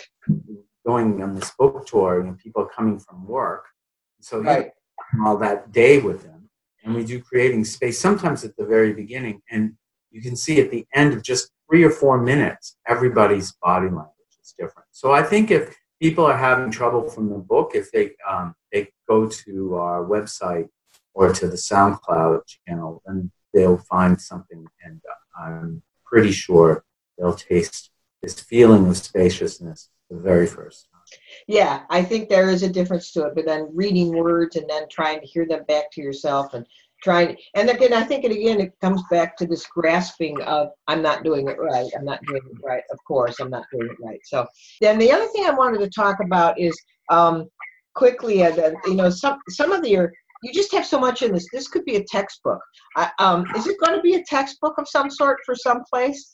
going on this book tour and people coming from work so Right. all that day with them and we do creating space sometimes at the very beginning and you can see at the end of just three or four minutes everybody's body language is different so i think if people are having trouble from the book if they um, they go to our website or to the SoundCloud channel, then they'll find something, and uh, I'm pretty sure they'll taste this feeling of spaciousness the very first time. Yeah, I think there is a difference to it, but then reading words and then trying to hear them back to yourself and trying, and again, I think it again, it comes back to this grasping of, I'm not doing it right, I'm not doing it right, of course, I'm not doing it right. So then the other thing I wanted to talk about is um, quickly, uh, you know, some, some of your, you just have so much in this. This could be a textbook. I, um, is it going to be a textbook of some sort for some place?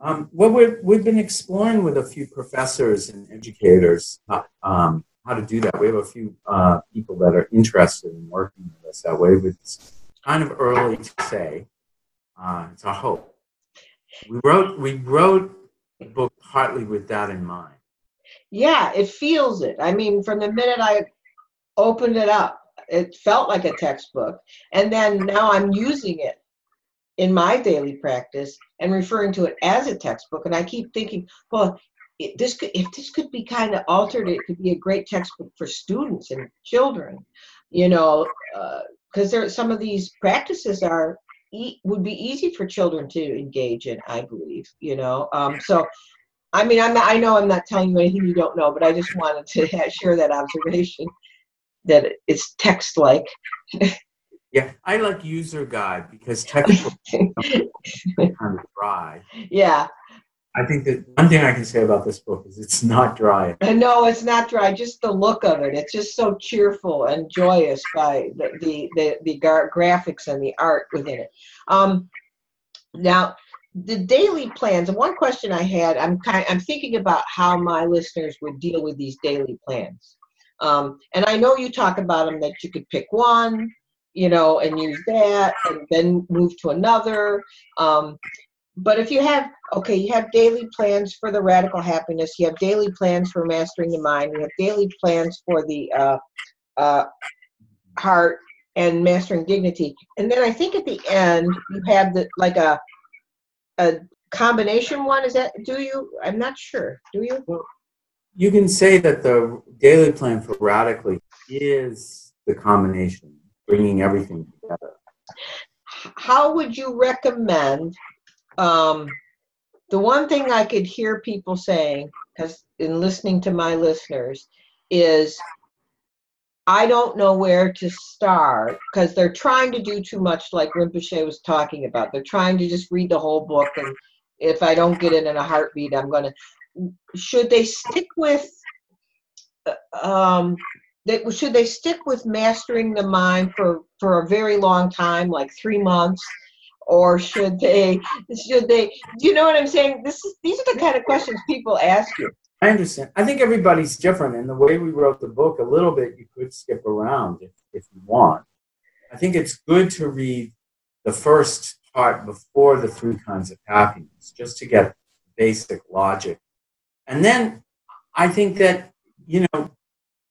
Um, well, we've, we've been exploring with a few professors and educators um, how to do that. We have a few uh, people that are interested in working with us that way. But It's kind of early to say. Uh, it's our hope. We wrote we wrote the book partly with that in mind. Yeah, it feels it. I mean, from the minute I opened it up, it felt like a textbook. And then now I'm using it in my daily practice and referring to it as a textbook. And I keep thinking, well, it, this could, if this could be kind of altered, it could be a great textbook for students and children, you know, because there some of these practices are e- would be easy for children to engage in. I believe, you know. Um, so I mean, I'm not, I know I'm not telling you anything you don't know, but I just wanted to share that observation that it's text-like. Yeah, I like user guide because are kind of dry. yeah, I think that one thing I can say about this book is it's not dry. No, it's not dry. Just the look of it. It's just so cheerful and joyous by the the the, the gar- graphics and the art within it. Um, now the daily plans. And one question I had, I'm kind, I'm thinking about how my listeners would deal with these daily plans. Um, and I know you talk about them that you could pick one, you know, and use that, and then move to another. Um, but if you have, okay, you have daily plans for the radical happiness, you have daily plans for mastering the mind, you have daily plans for the uh, uh, heart and mastering dignity, and then I think at the end you have the like a a combination one. Is that do you? I'm not sure. Do you? Well, you can say that the daily plan for radically is the combination, bringing everything together. How would you recommend? Um, the one thing I could hear people saying, because in listening to my listeners, is I don't know where to start because they're trying to do too much, like Rinpoche was talking about. They're trying to just read the whole book, and if I don't get it in a heartbeat, I'm going to. Should they stick with? uh, Um, should they stick with mastering the mind for for a very long time, like three months, or should they? Should they? Do you know what I'm saying? This is these are the kind of questions people ask you. I understand. I think everybody's different, and the way we wrote the book, a little bit you could skip around if, if you want. I think it's good to read the first part before the three kinds of happiness, just to get basic logic. And then I think that, you know,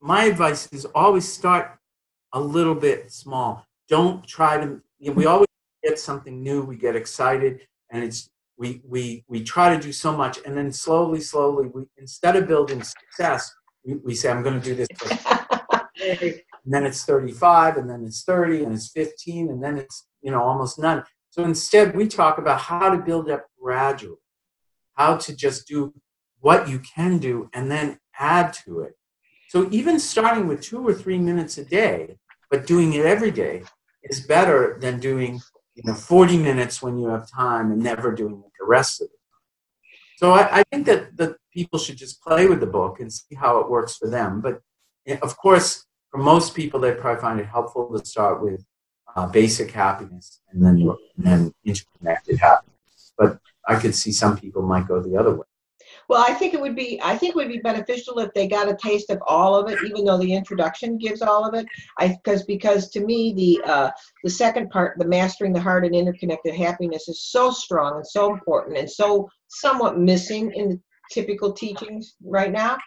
my advice is always start a little bit small. Don't try to, you know, we always get something new, we get excited, and it's we we we try to do so much and then slowly slowly we instead of building success we, we say i'm going to do this and then it's 35 and then it's 30 and it's 15 and then it's you know almost none so instead we talk about how to build up gradually how to just do what you can do and then add to it so even starting with two or three minutes a day but doing it every day is better than doing you know 40 minutes when you have time and never doing it the rest of time. So i, I think that, that people should just play with the book and see how it works for them. But eh, of course for most people they probably find it helpful to start with uh, basic happiness and then and then interconnected happiness. But i could see some people might go the other way Well, I think it would be I think it would be beneficial if they got a taste of all of it, even though the introduction gives all of it. I because because to me the uh, the second part, the mastering the heart and interconnected happiness, is so strong and so important and so somewhat missing in the typical teachings right now.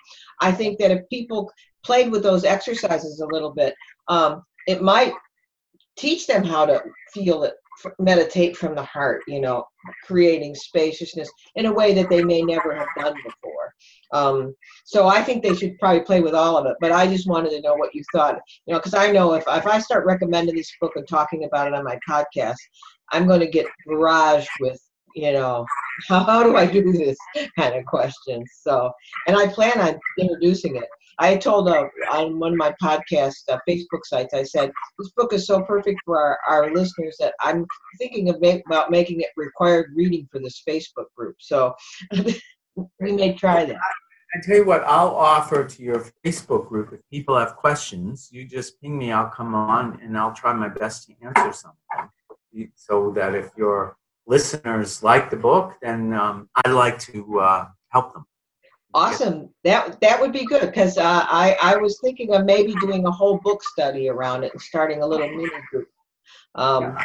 I think that if people played with those exercises a little bit, um, it might teach them how to feel it meditate from the heart you know creating spaciousness in a way that they may never have done before. Um, so i think they should probably play with all of it but i just wanted to know what you thought you know because i know if, if i start recommending this book and talking about it on my podcast i'm going to get barraged with you know how, how do i do this kind of questions? So and i plan on introducing it I told uh, on one of my podcast uh, Facebook sites, I said, this book is so perfect for our, our listeners that I'm thinking of make, about making it required reading for this Facebook group. So we may try that. I tell you what, I'll offer to your Facebook group if people have questions, you just ping me, I'll come on and I'll try my best to answer something. So that if your listeners like the book, then um, I'd like to uh, help them. Awesome. That that would be good because uh, I I was thinking of maybe doing a whole book study around it and starting a little mini group. Um,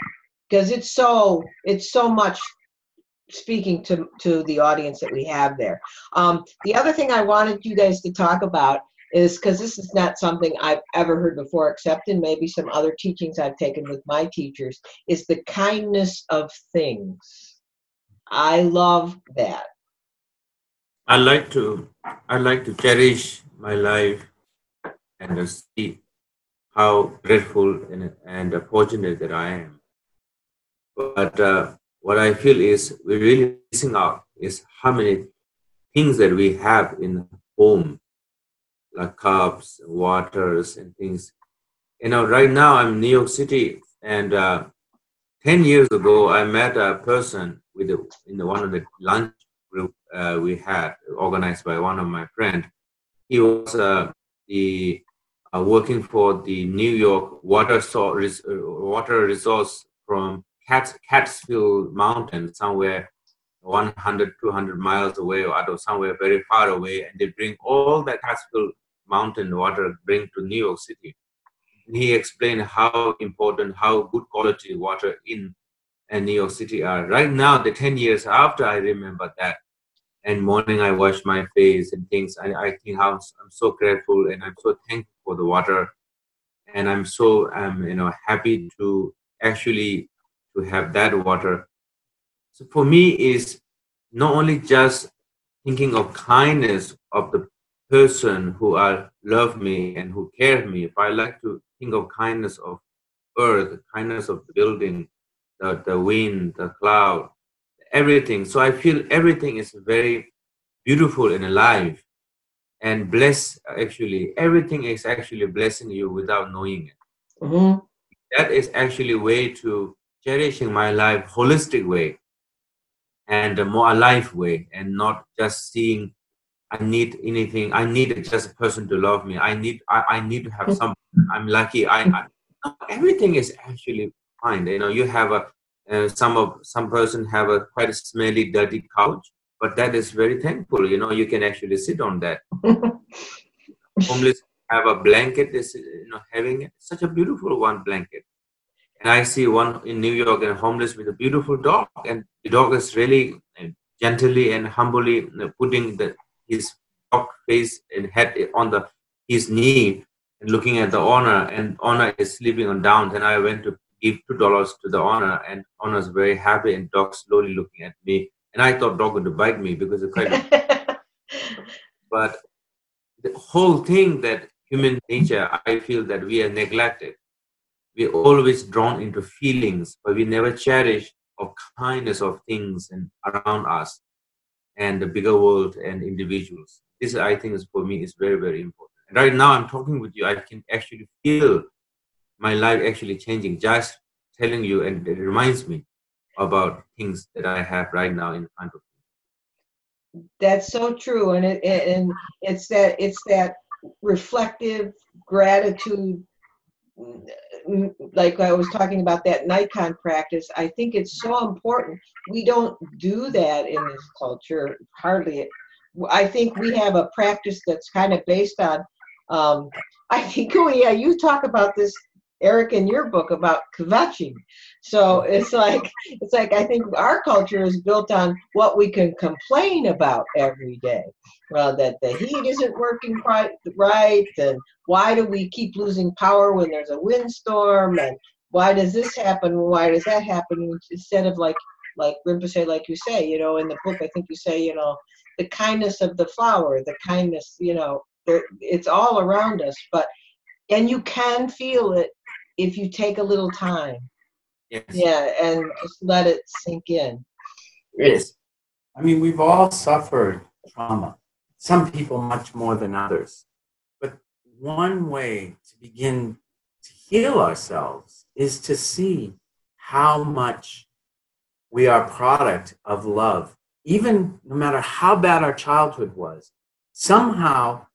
because it's so it's so much speaking to to the audience that we have there. Um, the other thing I wanted you guys to talk about is because this is not something I've ever heard before, except in maybe some other teachings I've taken with my teachers, is the kindness of things. I love that. I like to I like to cherish my life and to see how grateful and, and fortunate that I am. But uh, what I feel is we're really missing out is how many things that we have in home, like cups, waters, and things. You know, right now I'm in New York City, and uh, ten years ago I met a person with a, in the, one of the lunch uh, we had organized by one of my friends. He was uh, the uh, working for the New York water source, water resource from Cats, Catskill Mountain somewhere 100, 200 miles away or out of somewhere very far away, and they bring all that Catskill Mountain water bring to New York City. And he explained how important, how good quality water in and New York City are. Right now, the 10 years after I remember that, and morning I wash my face and things, I, I think how I'm so grateful and I'm so thankful for the water. And I'm so, um, you know, happy to actually to have that water. So for me is not only just thinking of kindness of the person who are love me and who care me. If I like to think of kindness of earth, kindness of the building, the, the wind, the cloud, everything. So I feel everything is very beautiful and alive and bless actually everything is actually blessing you without knowing it. Mm-hmm. That is actually way to cherishing my life holistic way and a more alive way and not just seeing I need anything. I need just a person to love me. I need I, I need to have some. I'm lucky. I, I everything is actually fine. You know, you have a uh, some of some person have a quite a smelly, dirty couch, but that is very thankful. You know, you can actually sit on that. Homeless have a blanket. This you know having such a beautiful one blanket. And I see one in New York and homeless with a beautiful dog, and the dog is really uh, gently and humbly putting the his face and head on the his knee and looking at the owner and owner is sleeping on down then i went to give two dollars to the owner and owner's very happy and dog slowly looking at me and i thought dog would bite me because it's kind of but the whole thing that human nature i feel that we are neglected we're always drawn into feelings but we never cherish of kindness of things and around us and the bigger world and individuals. This, I think, is for me is very, very important. And right now, I'm talking with you. I can actually feel my life actually changing. Just telling you, and it reminds me about things that I have right now in front of me. That's so true, and it and it's that it's that reflective gratitude like I was talking about that Naikan practice, I think it's so important. We don't do that in this culture, hardly. I think we have a practice that's kind of based on. Um, I think, oh yeah, you talk about this Erric in your book about kvetching. So it's like it's like I think our culture is built on what we can complain about every day. Well, that the heat isn't working right, right, and why do we keep losing power when there's a windstorm, and why does this happen? Why does that happen? Instead of like like Rinpoche, like you say, you know, in the book, I think you say, you know, the kindness of the flower, the kindness, you know, it's all around us, but and you can feel it if you take a little time. Yes. Yeah, and just let it sink in. Yes. I mean, we've all suffered trauma, some people much more than others. But one way to begin to heal ourselves is to see how much we are product of love. Even no matter how bad our childhood was, somehow,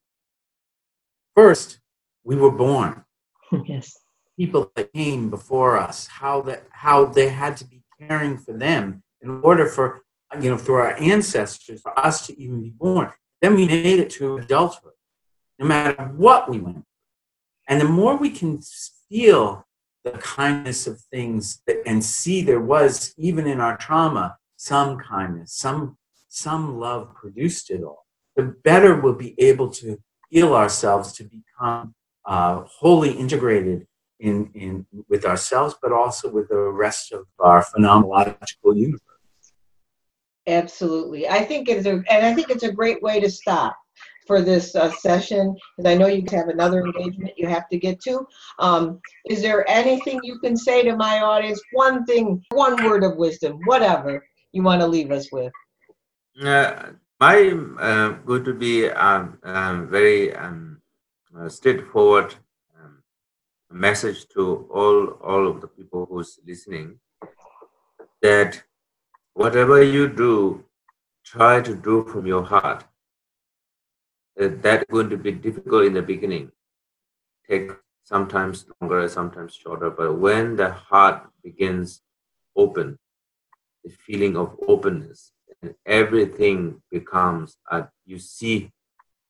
first, we were born. yes people that came before us, how that how they had to be caring for them in order for you know through our ancestors for us to even be born. Then we made it to adulthood, no matter what we went. Through. And the more we can feel the kindness of things and see there was even in our trauma some kindness, some some love produced it all. The better we'll be able to heal ourselves to become uh, wholly integrated in, in with ourselves, but also with the rest of our phenomenological universe. Absolutely, I think it's a, and I think it's a great way to stop for this uh, session because I know you have another engagement you have to get to. Um, is there anything you can say to my audience? One thing, one word of wisdom, whatever you want to leave us with. Uh, I'm uh, going to be um, um, very um, uh, straightforward message to all all of the people who's listening that whatever you do try to do from your heart. That's going to be difficult in the beginning. Take sometimes longer sometimes shorter but when the heart begins open, the feeling of openness, and everything becomes a, you see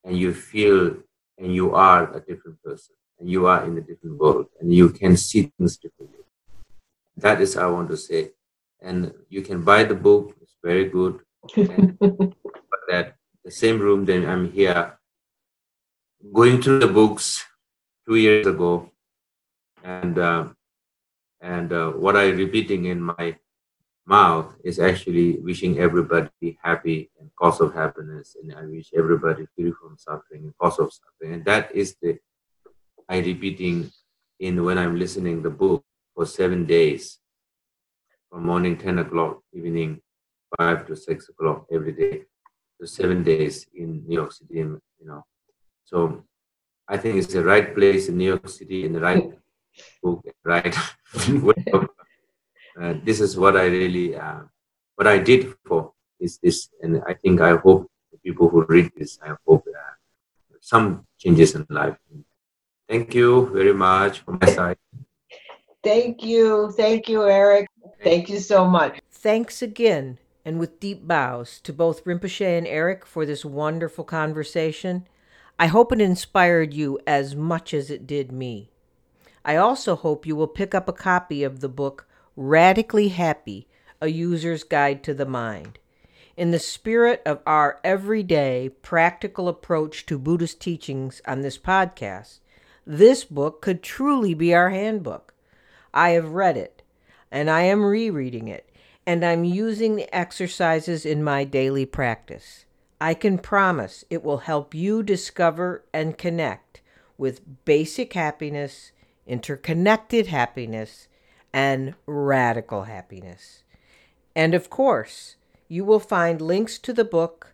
and you feel and you are a different person and you are in a different world and you can see things differently. That is I want to say. And you can buy the book, it's very good. But that the same room then I'm here going through the books two years ago and uh, and uh, what I'm repeating in my mouth is actually wishing everybody happy and cause of happiness and I wish everybody free from suffering and cause of suffering and that is the I repeating in when I'm listening the book for seven days from morning 10 o'clock evening 5 to 6 o'clock every day so seven days in New York City you know so I think it's the right place in New York City in the right book, right? uh, this is what I really, uh, what I did for is this, and I think I hope the people who read this, I hope uh, some changes in life. Thank you very much from my side. Thank you. Thank you, Erric. Thank you so much. Thanks again, and with deep bows to both Rinpoche and Erric for this wonderful conversation. I hope it inspired you as much as it did me. I also hope you will pick up a copy of the book Radically Happy A User's Guide to the Mind. In the spirit of our everyday practical approach to Buddhist teachings on this podcast, this book could truly be our handbook. I have read it, and I am rereading it, and I'm using the exercises in my daily practice. I can promise it will help you discover and connect with basic happiness, interconnected happiness, and radical happiness. And of course, you will find links to the book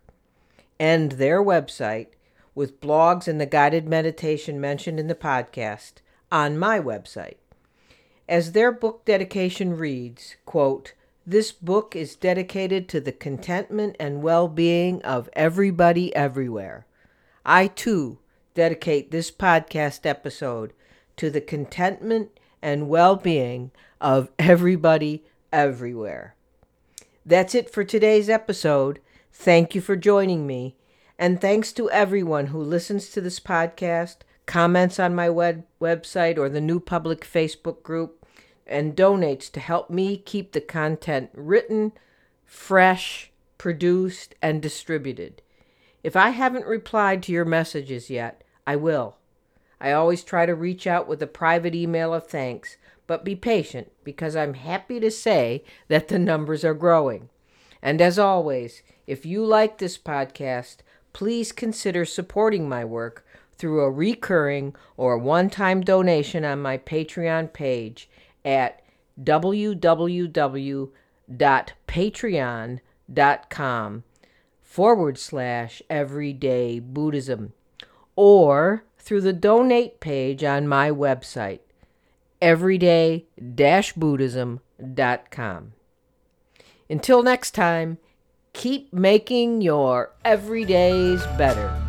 and their website with blogs and the guided meditation mentioned in the podcast on my website. As their book dedication reads, quote, this book is dedicated to the contentment and well being of everybody everywhere. I too dedicate this podcast episode to the contentment and well being of everybody everywhere. That's it for today's episode. Thank you for joining me. And thanks to everyone who listens to this podcast, comments on my web- website or the new public Facebook group, and donates to help me keep the content written, fresh, produced, and distributed. If I haven't replied to your messages yet, I will. I always try to reach out with a private email of thanks, but be patient because I'm happy to say that the numbers are growing. And as always, if you like this podcast, please consider supporting my work through a recurring or one time donation on my Patreon page at www.patreon.com forward slash everyday Buddhism or through the donate page on my website, everyday Buddhism.com. Until next time, keep making your everydays better.